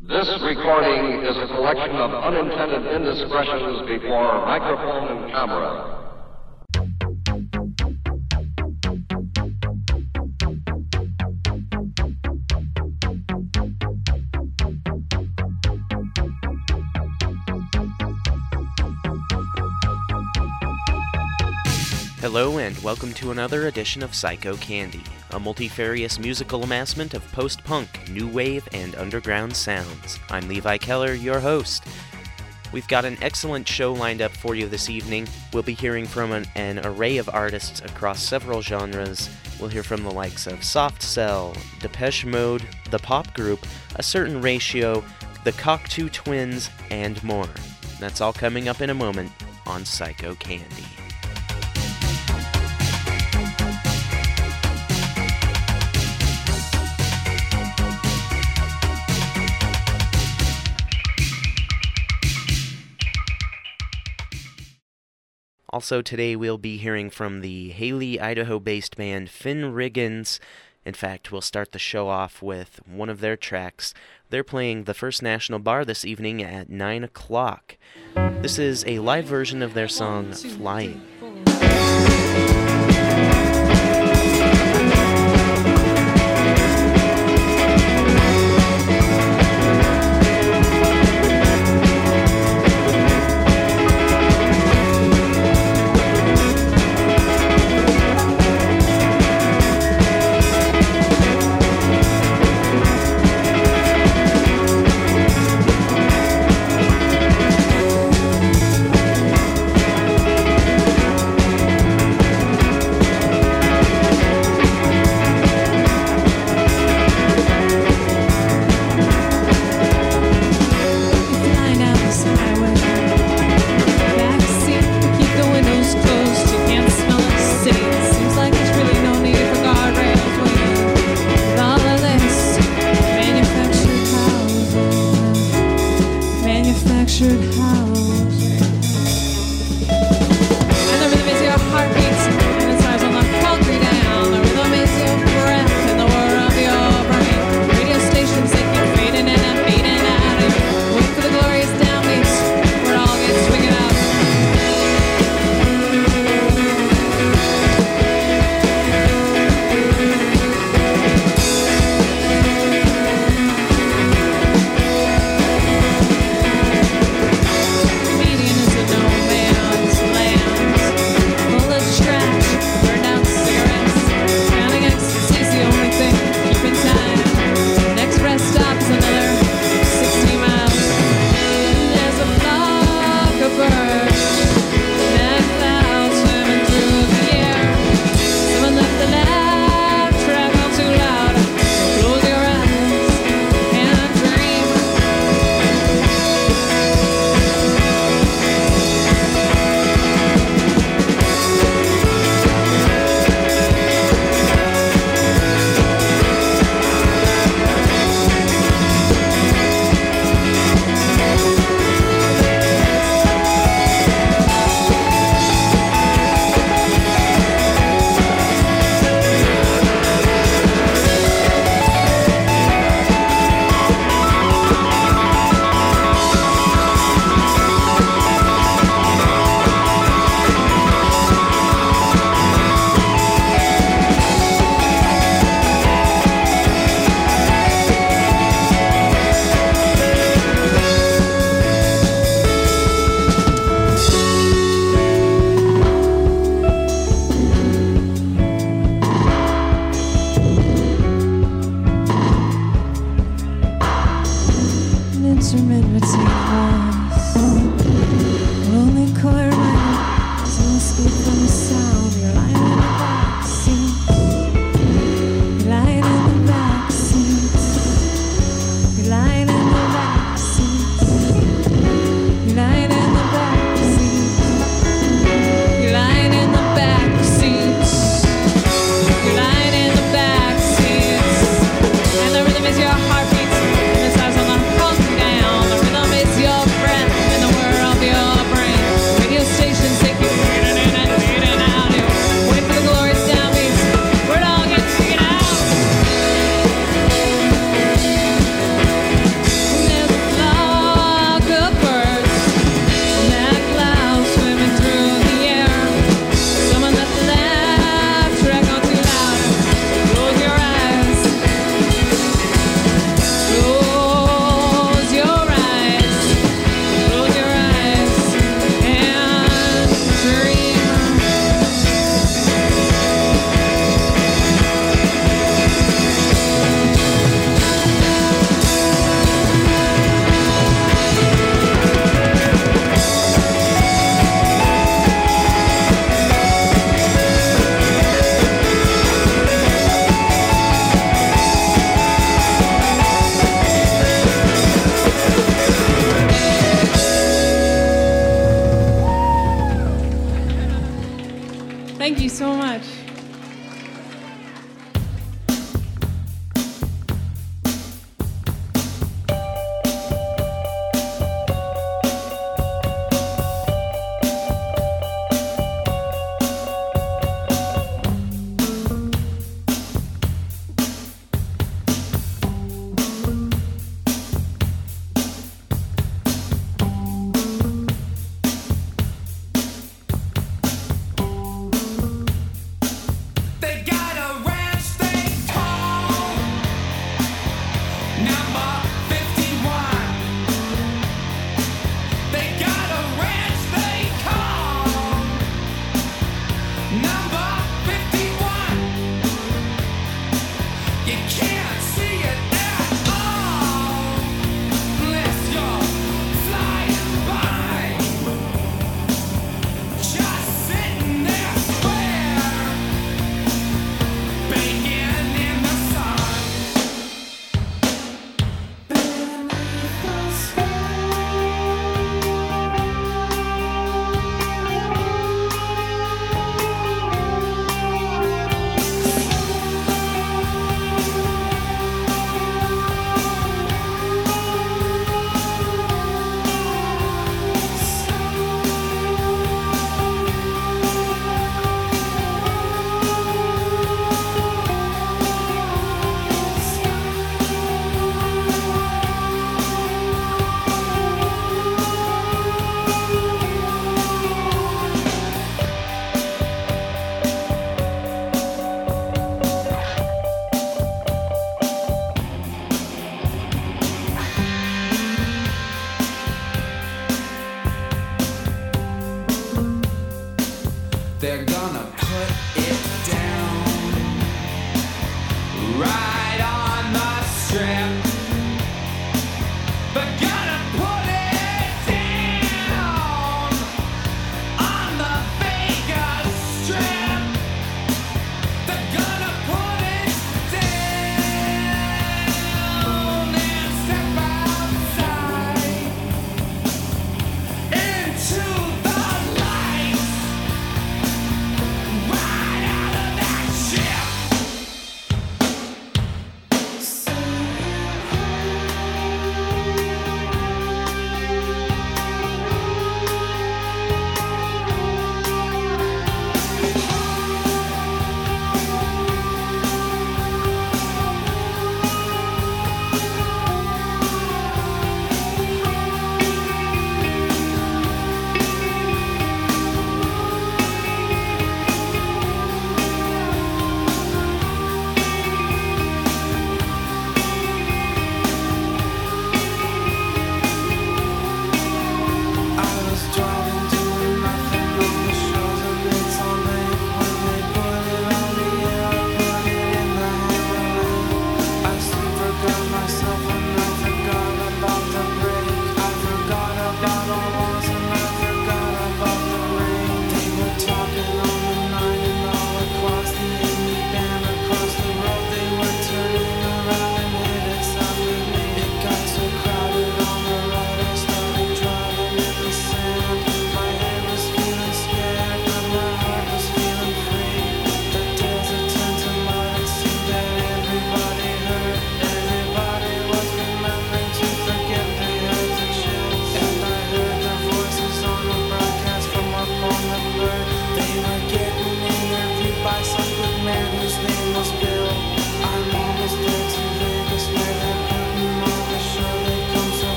This recording is a collection of unintended indiscretions before microphone and camera. Hello, and welcome to another edition of Psycho Candy, a multifarious musical amassment of post punk, new wave, and underground sounds. I'm Levi Keller, your host. We've got an excellent show lined up for you this evening. We'll be hearing from an, an array of artists across several genres. We'll hear from the likes of Soft Cell, Depeche Mode, the pop group, A Certain Ratio, the Cocteau Twins, and more. That's all coming up in a moment on Psycho Candy. Also, today we'll be hearing from the Hailey, Idaho based band Finn Riggins. In fact, we'll start the show off with one of their tracks. They're playing the First National Bar this evening at 9 o'clock. This is a live version of their song Flying.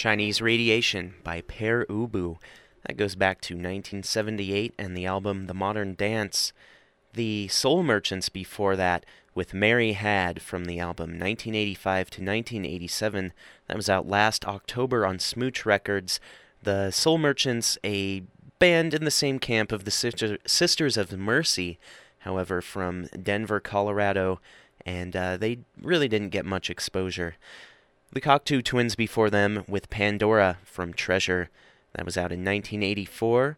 Chinese Radiation by Pere Ubu. That goes back to 1978 and the album The Modern Dance. The Soul Merchants before that with Mary Had from the album 1985 to 1987. That was out last October on Smooch Records. The Soul Merchants, a band in the same camp of the Sister- Sisters of Mercy, however, from Denver, Colorado, and uh, they really didn't get much exposure. The Cocteau Twins before them with Pandora from Treasure. That was out in 1984.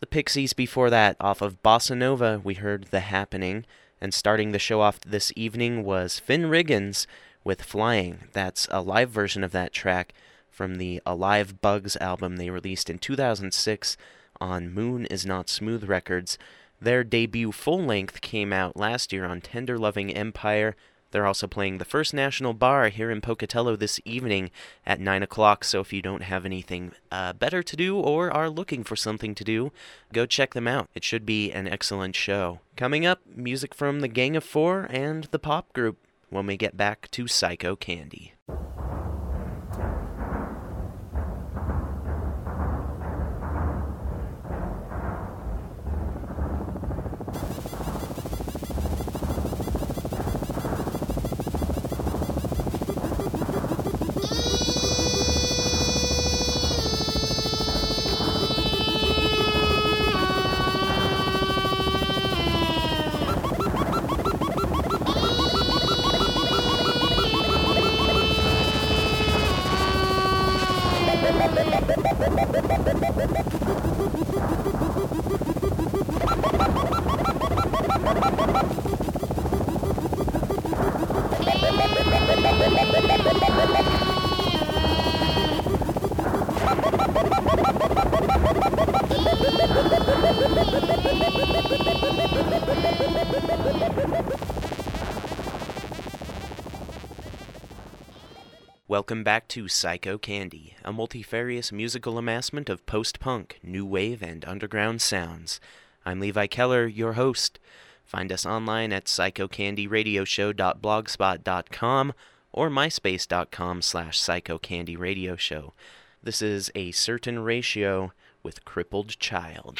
The Pixies before that, off of Bossanova, we heard The Happening. And starting the show off this evening was Finn Riggins with Flying. That's a live version of that track from the Alive Bugs album they released in 2006 on Moon Is Not Smooth Records. Their debut full length came out last year on Tender Loving Empire. They're also playing the First National Bar here in Pocatello this evening at 9 o'clock, so if you don't have anything uh, better to do or are looking for something to do, go check them out. It should be an excellent show. Coming up, music from the Gang of Four and the pop group when we get back to Psycho Candy. Welcome back to Psycho Candy, a multifarious musical amassment of post punk, new wave, and underground sounds. I'm Levi Keller, your host. Find us online at psychocandyradioshow.blogspot.com or myspace.com slash psychocandyradioshow. This is a certain ratio with crippled child.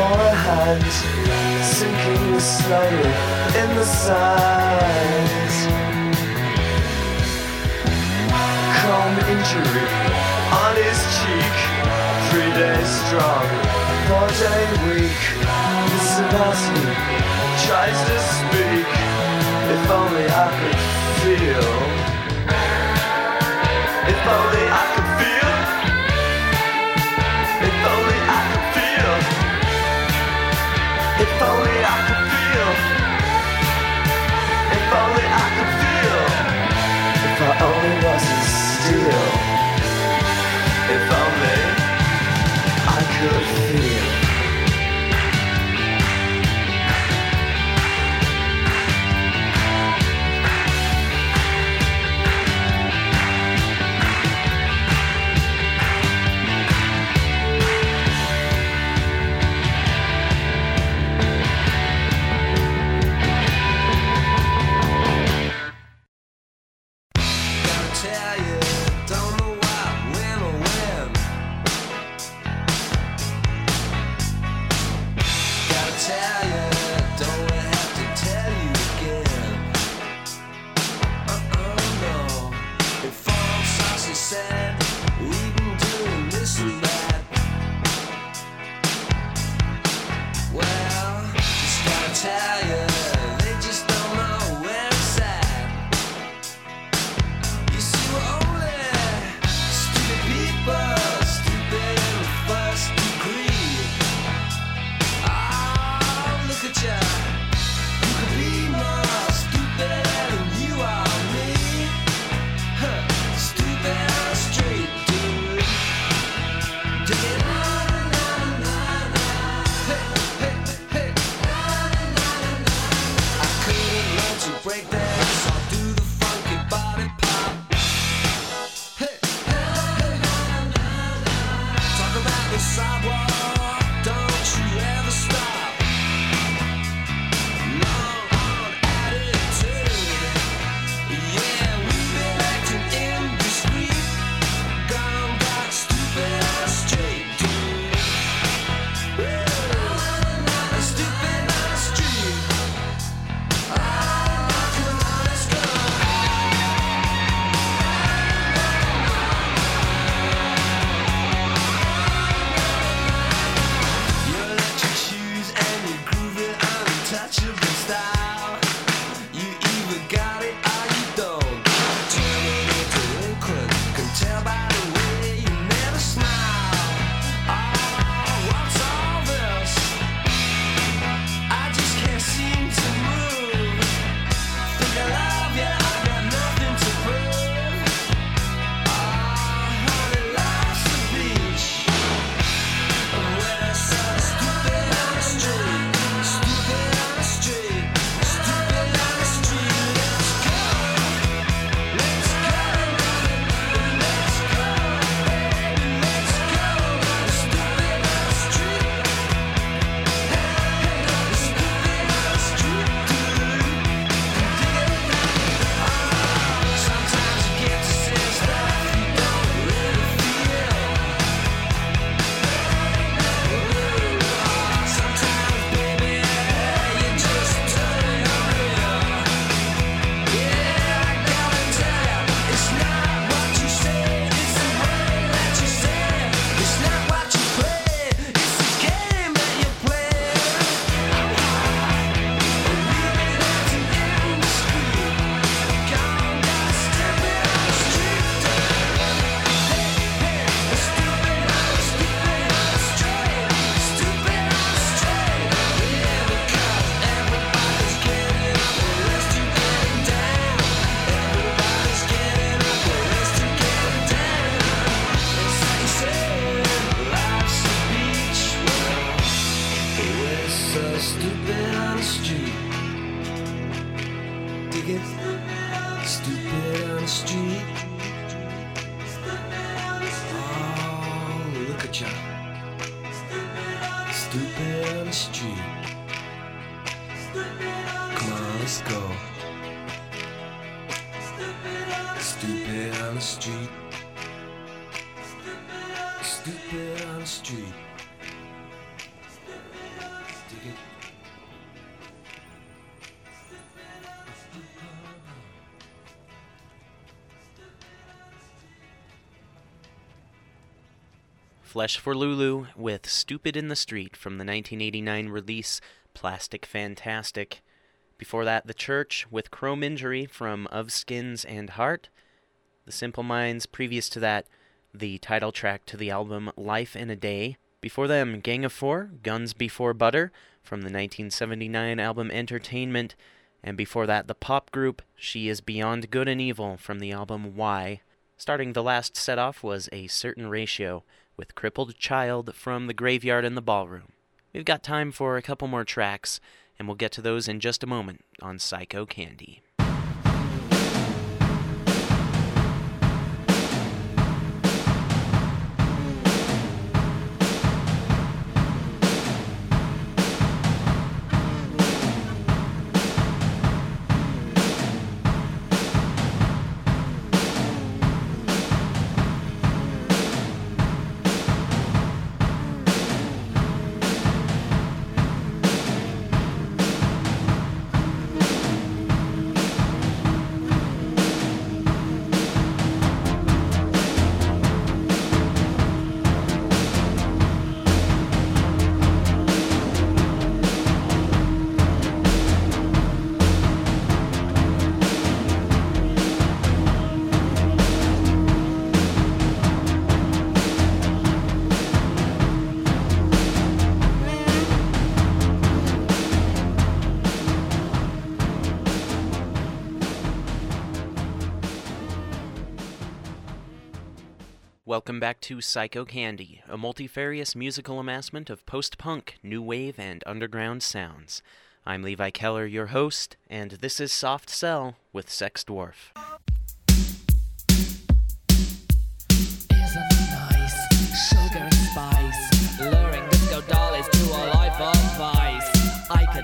our hands Sinking slowly in the sand. Chrome injury on his cheek Three days strong, four day weak This about tries to speak If only I could feel. If only Flesh for Lulu with Stupid in the Street from the 1989 release Plastic Fantastic. Before that, The Church with Chrome Injury from Of Skins and Heart. The Simple Minds, previous to that, the title track to the album Life in a Day. Before them, Gang of Four, Guns Before Butter from the 1979 album Entertainment. And before that, the pop group She Is Beyond Good and Evil from the album Y. Starting the last set off was A Certain Ratio with Crippled Child from The Graveyard and the Ballroom. We've got time for a couple more tracks, and we'll get to those in just a moment on Psycho Candy. Welcome back to Psycho Candy, a multifarious musical amassment of post punk, new wave, and underground sounds. I'm Levi Keller, your host, and this is Soft Cell with Sex Dwarf.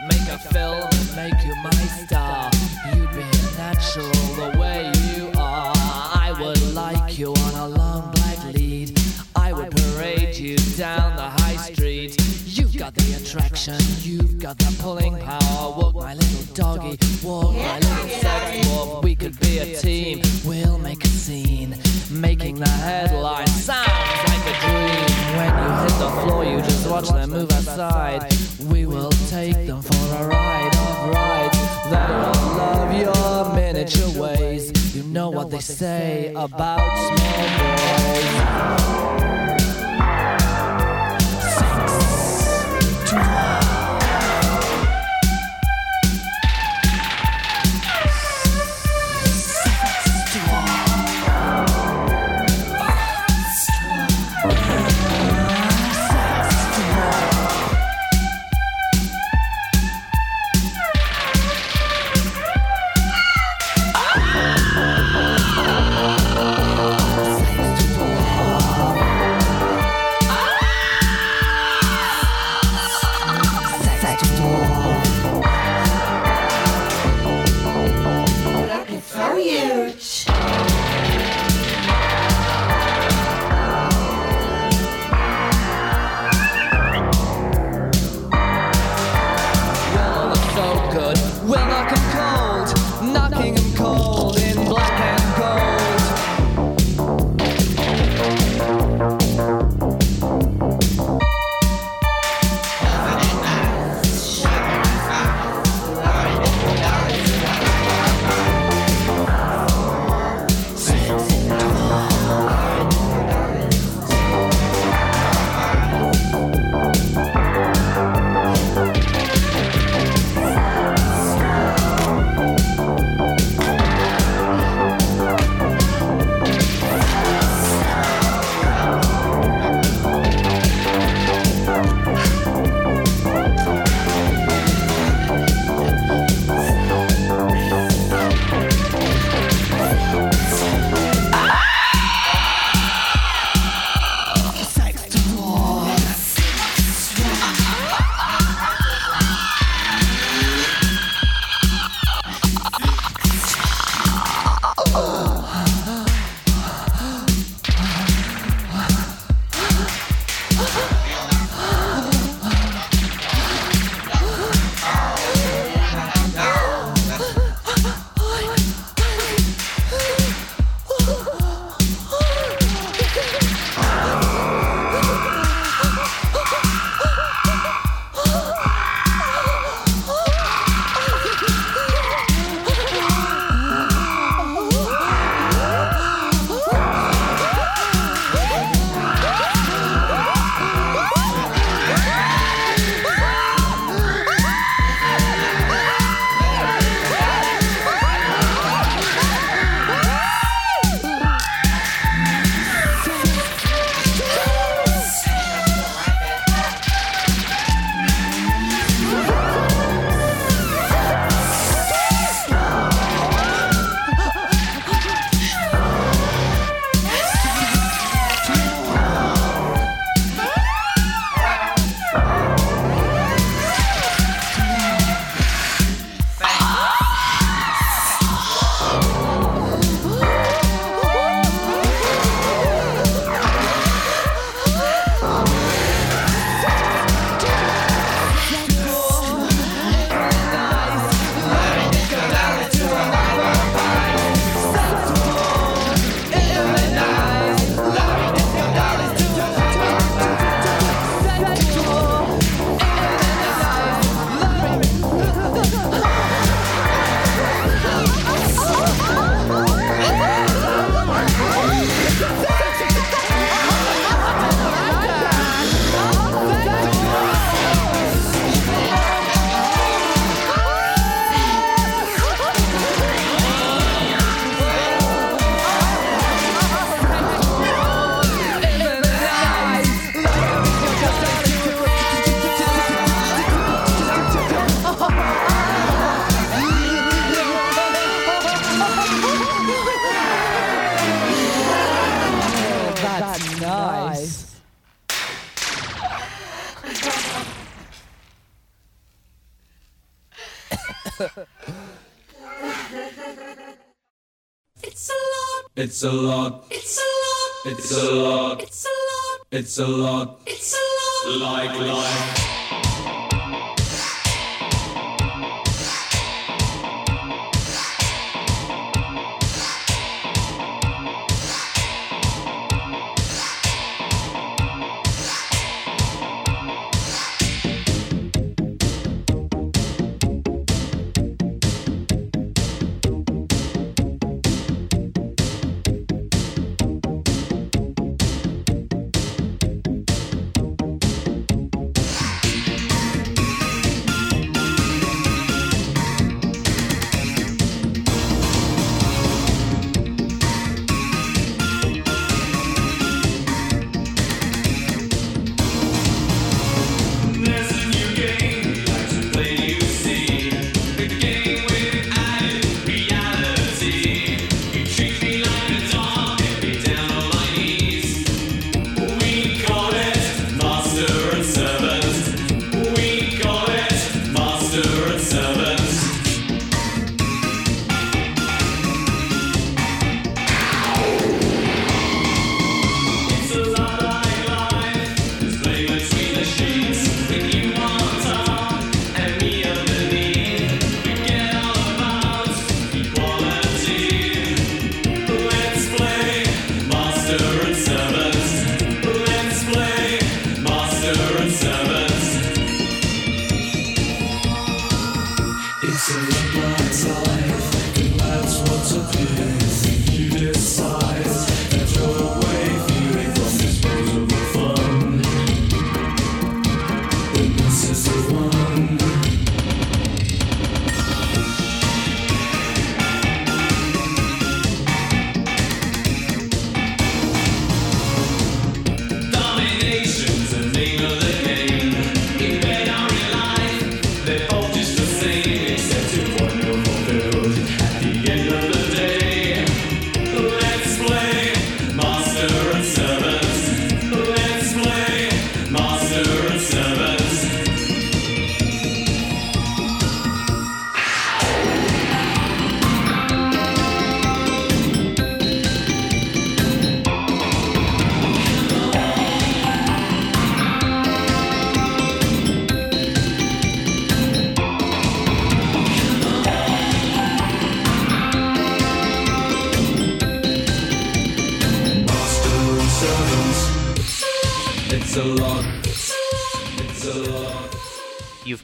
Make a film and make you my star. Attraction, you've got the pulling power. Walk my little doggy, walk my little sex dwarf. We could be a team, we'll make a scene. Making the headline sounds like a dream. When you hit the floor, you just watch them move aside. We will take them for a ride of rides. They'll love your miniature ways. You know what they say about small boys. It's a lot.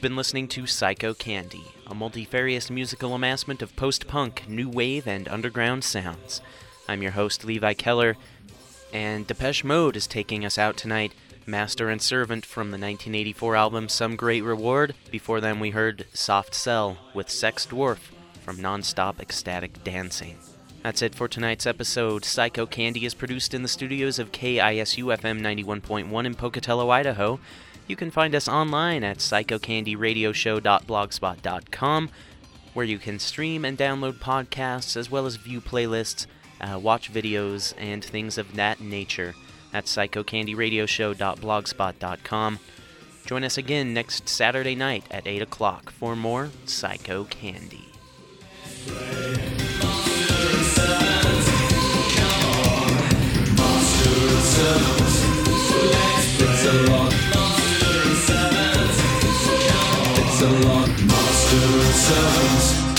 Been listening to Psycho Candy, a multifarious musical amassment of post punk, new wave, and underground sounds. I'm your host, Levi Keller, and Depeche Mode is taking us out tonight. Master and Servant from the 1984 album Some Great Reward. Before them, we heard Soft Cell with Sex Dwarf from Nonstop Ecstatic Dancing. That's it for tonight's episode. Psycho Candy is produced in the studios of KISU FM 91.1 in Pocatello, Idaho. You can find us online at psychocandyradioshow.blogspot.com, where you can stream and download podcasts as well as view playlists, uh, watch videos, and things of that nature at psychocandyradioshow.blogspot.com. Join us again next Saturday night at 8 o'clock for more Psycho Candy. Master, Lord, Master and Servants.